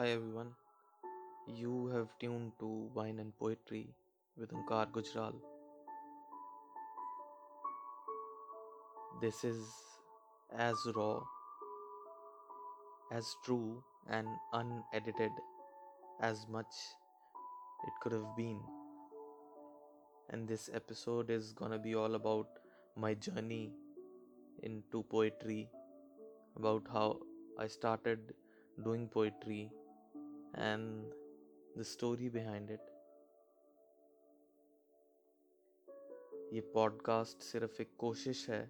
Hi everyone, you have tuned to Wine and Poetry with Ankar Gujral. This is as raw, as true, and unedited as much it could have been. And this episode is gonna be all about my journey into poetry, about how I started doing poetry and the story behind it. ये podcast सिर्फ़ एक कोशिश है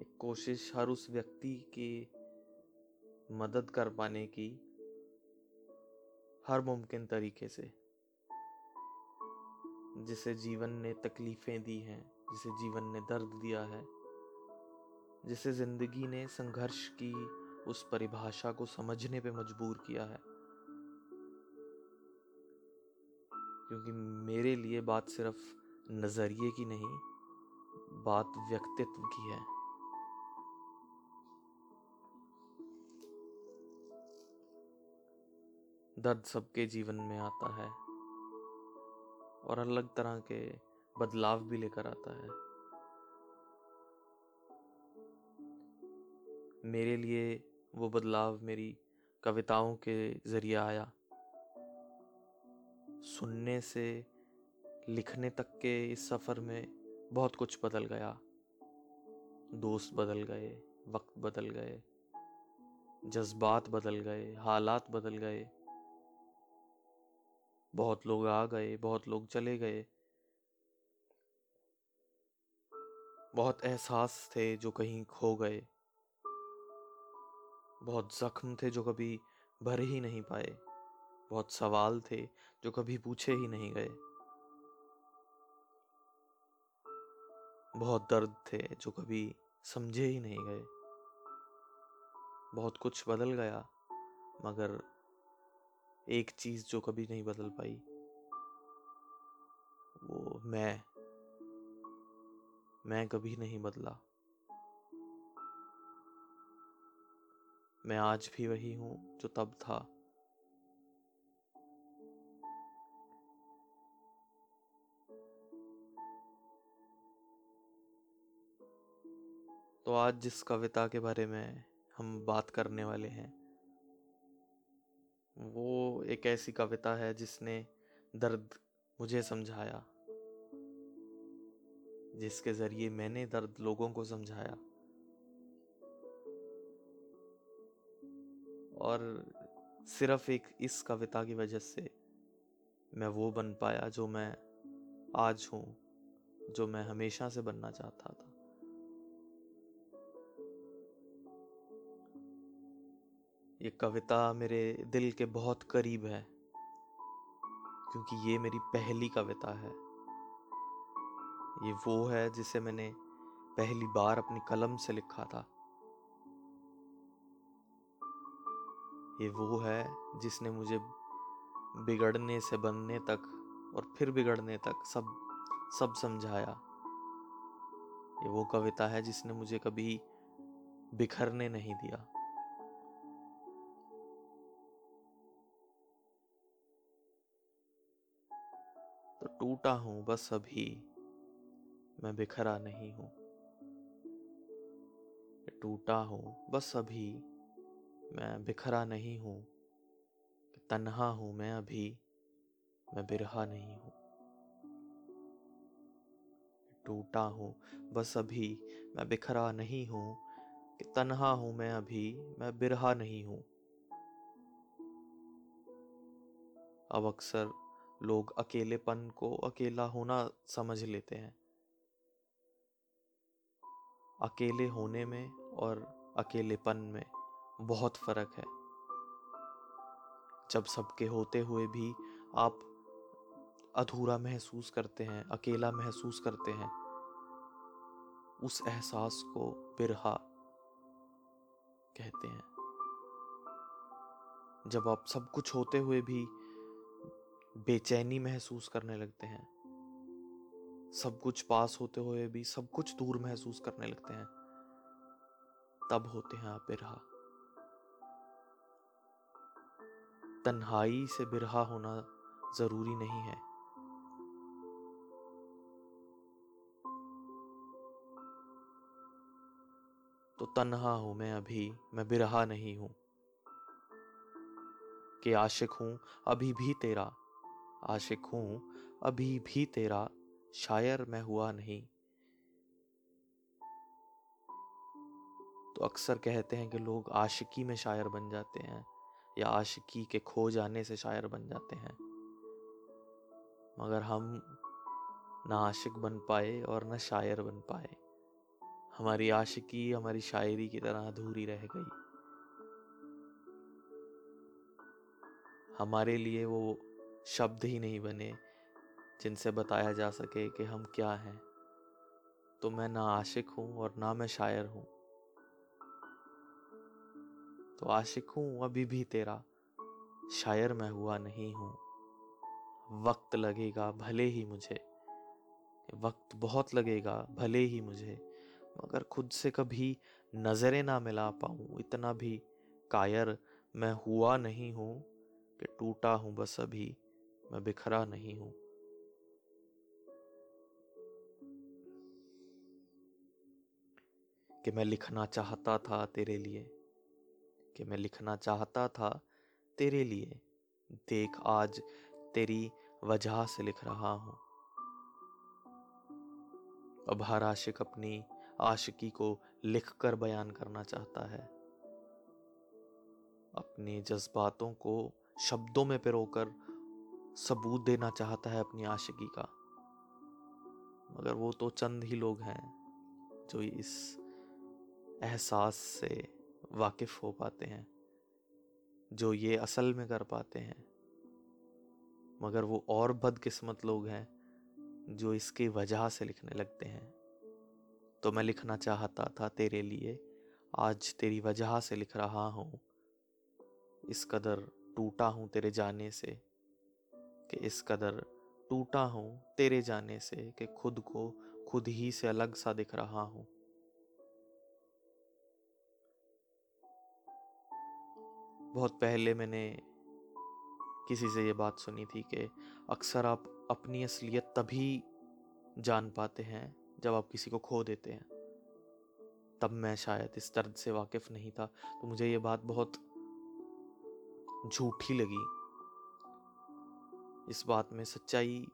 एक कोशिश हर उस व्यक्ति की मदद कर पाने की हर मुमकिन तरीके से जिसे जीवन ने तकलीफ़ें दी हैं, जिसे जीवन ने दर्द दिया है, जिसे ज़िंदगी ने संघर्ष की उस परिभाषा को समझने पे मजबूर किया है। क्योंकि मेरे लिए बात सिर्फ़ नज़रिए की नहीं, बात व्यक्तित्व की है। दर्द सबके जीवन में आता है और अलग तरह के बदलाव भी लेकर आता है। मेरे लिए वो बदलाव मेरी कविताओं के ज़रिए आया। सुनने से, लिखने तक के इस सफ़र में बहुत कुछ बदल गया। दोस्त बदल गए, वक्त बदल गए, जज्बात बदल गए, हालात बदल गए। बहुत लोग आ गए, बहुत लोग चले गए। बहुत एहसास थे जो कहीं खो गए। बहुत जख्म थे जो कभी भर ही नहीं पाए। बहुत सवाल थे जो कभी पूछे ही नहीं गए। बहुत दर्द थे जो कभी समझे ही नहीं गए। बहुत कुछ बदल गया, मगर एक चीज़ जो कभी नहीं बदल पाई, वो मैं। मैं कभी नहीं बदला। मैं आज भी वही हूँ जो तब था। तो आज जिस कविता के बारे में हम बात करने वाले हैं, वो एक ऐसी कविता है जिसने दर्द मुझे समझाया, जिसके ज़रिए मैंने दर्द लोगों को समझाया। और सिर्फ़ एक इस कविता की वजह से मैं वो बन पाया जो मैं आज हूँ, जो मैं हमेशा से बनना चाहता था। ये कविता मेरे दिल के बहुत करीब है, क्योंकि ये मेरी पहली कविता है। ये वो है जिसे मैंने पहली बार अपनी कलम से लिखा था। ये वो है जिसने मुझे बिगड़ने से बनने तक और फिर बिगड़ने तक सब सब समझाया। ये वो कविता है जिसने मुझे कभी बिखरने नहीं दिया। तो टूटा हूँ बस अभी, मैं बिखरा नहीं हूँ। टूटा हूँ बस अभी मैं बिखरा नहीं हूँ, तन्हा हूँ मैं अभी, मैं बिरहा नहीं हूँ। टूटा हूँ, बस अभी, मैं बिखरा नहीं हूँ कि तन्हा हूँ मैं अभी, मैं बिरहा नहीं हूँ। अब अक्सर लोग अकेलेपन को अकेला होना समझ लेते हैं। अकेले होने में और अकेलेपन में बहुत फ़र्क है। जब सबके होते हुए भी आप अधूरा महसूस करते हैं, अकेला महसूस करते हैं, उस एहसास को बिरहा कहते हैं। जब आप सब कुछ होते हुए भी बेचैनी महसूस करने लगते हैं, सब कुछ पास होते हुए भी, सब कुछ दूर महसूस करने लगते हैं, तब होते हैं आप बिरहा। तन्हाई से बिरहा होना ज़रूरी नहीं है। तो तन्हा हूँ मैं अभी, मैं बिरहा नहीं हूँ। कि आशिक हूँ, अभी भी तेरा। आशिक हूँ, अभी भी तेरा। शायर मैं हुआ नहीं। तो अक्सर कहते हैं कि लोग आशिकी में शायर बन जाते हैं। या आशिकी के खो जाने से शायर बन जाते हैं। मगर हम ना आशिक बन पाए और न शायर बन पाए। हमारी आशिकी, हमारी शायरी की तरह अधूरी रह गई। हमारे लिए वो शब्द ही नहीं बने, जिनसे बताया जा सके कि हम क्या हैं। तो मैं ना आशिक हूँ और ना मैं शायर हूँ। तो आशिक हूँ, अभी भी तेरा। शायर मैं हुआ नहीं हूँ। वक्त लगेगा, भले ही मुझे। वक्त बहुत लगेगा, भले ही मुझे। मगर खुद से कभी नज़रें ना मिला पाऊँ। इतना भी कायर मैं हुआ नहीं हूँ कि टूटा हूँ बस अभी। मैं बिखरा नहीं हूँ। कि मैं लिखना चाहता था तेरे लिए। कि मैं लिखना चाहता था तेरे लिए। देख, आज तेरी वजह से लिख रहा हूँ। अब हर आशिक अपनी आशिकी को लिखकर बयान करना चाहता है। अपने जज्बातों को शब्दों में पिरोकर सबूत देना चाहता है अपनी आशिकी का। मगर वो तो चंद ही लोग हैं जो इस एहसास से वाकिफ हो पाते हैं, जो ये असल में कर पाते हैं। मगर वो और बदकिस्मत लोग हैं, जो इसकी वजह से लिखने लगते हैं। तो मैं लिखना चाहता था तेरे लिए, आज तेरी वजह से लिख रहा हूँ। इस कदर टूटा हूँ तेरे जाने से, कि इस कदर टूटा हूँ तेरे जाने से, कि खुद को खुद ही से अलग सा दिख रहा हूँ। बहुत पहले मैंने किसी से ये बात सुनी थी कि अक्सर आप अपनी असलियत तभी जान पाते हैं जब आप किसी को खो देते हैं। तब मैं शायद इस दर्द से वाकिफ नहीं था तो मुझे ये बात बहुत झूठी लगी। इस बात में सच्चाई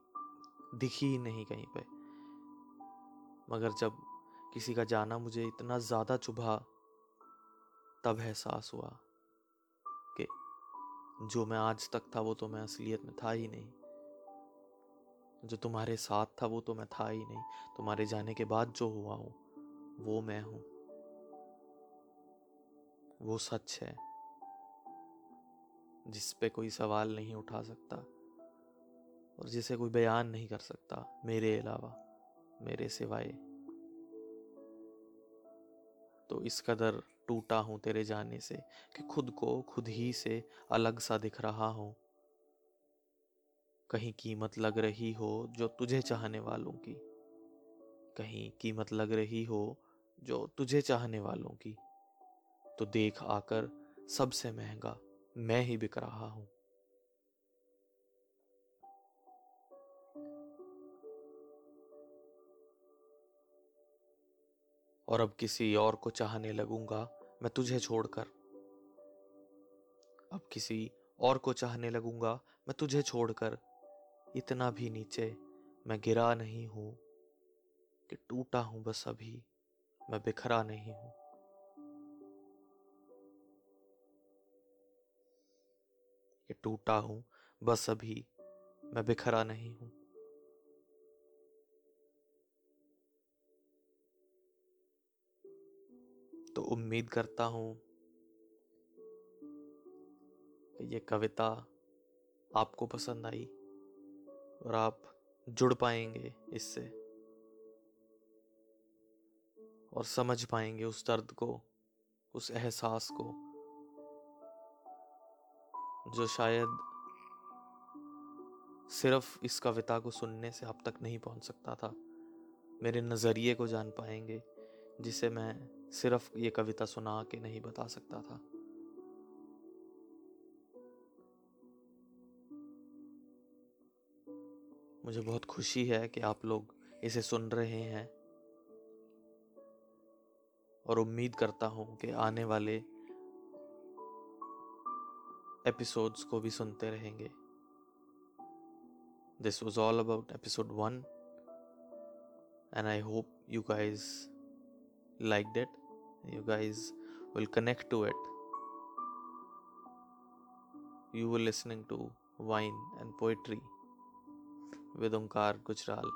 दिखी ही नहीं कहीं पे। मगर जब किसी का जाना मुझे इतना ज़्यादा चुभा, तब एहसास हुआ। जो मैं आज तक था, वो तो मैं असलियत में था ही नहीं। जो तुम्हारे साथ था, वो तो मैं था ही नहीं। तुम्हारे जाने के बाद जो हुआ हूँ, वो मैं हूँ। वो सच है। जिस पे कोई सवाल नहीं उठा सकता और जिसे कोई बयान नहीं कर सकता, मेरे अलावा, मेरे सिवाय। तो इस कदर टूटा हूँ तेरे जाने से, कि खुद को खुद ही से अलग सा दिख रहा हूँ। कहीं कीमत लग रही हो जो तुझे चाहने वालों की, कहीं कीमत लग रही हो जो तुझे चाहने वालों की। तो देख आकर सबसे महँगा मैं ही बिक रहा हूँ। और अब किसी और को चाहने लगूँगा मैं तुझे छोड़कर। अब किसी और को चाहने लगूँगा, मैं तुझे छोड़कर। इतना भी नीचे मैं गिरा नहीं हूँ कि टूटा हूँ बस अभी, मैं बिखरा नहीं हूँ। कि टूटा हूँ बस अभी, मैं बिखरा नहीं हूँ। तो उम्मीद करता हूँ कि ये कविता आपको पसंद आई और आप जुड़ पाएँगे इससे और समझ पाएँगे उस दर्द को, उस एहसास को, जो शायद सिर्फ़ इस कविता को सुनने से अब तक नहीं पहुँच सकता था। मेरे नज़रिए को जान पाएँगे, जिसे मैं सिर्फ़ ये कविता सुना के नहीं बता सकता था। मुझे बहुत खुशी है कि आप लोग इसे सुन रहे हैं और उम्मीद करता हूँ कि आने वाले एपिसोड्स को भी सुनते रहेंगे। This was all about episode one and I hope you guys like that you guys will connect to it. You were listening to wine and poetry with Omkar Gujral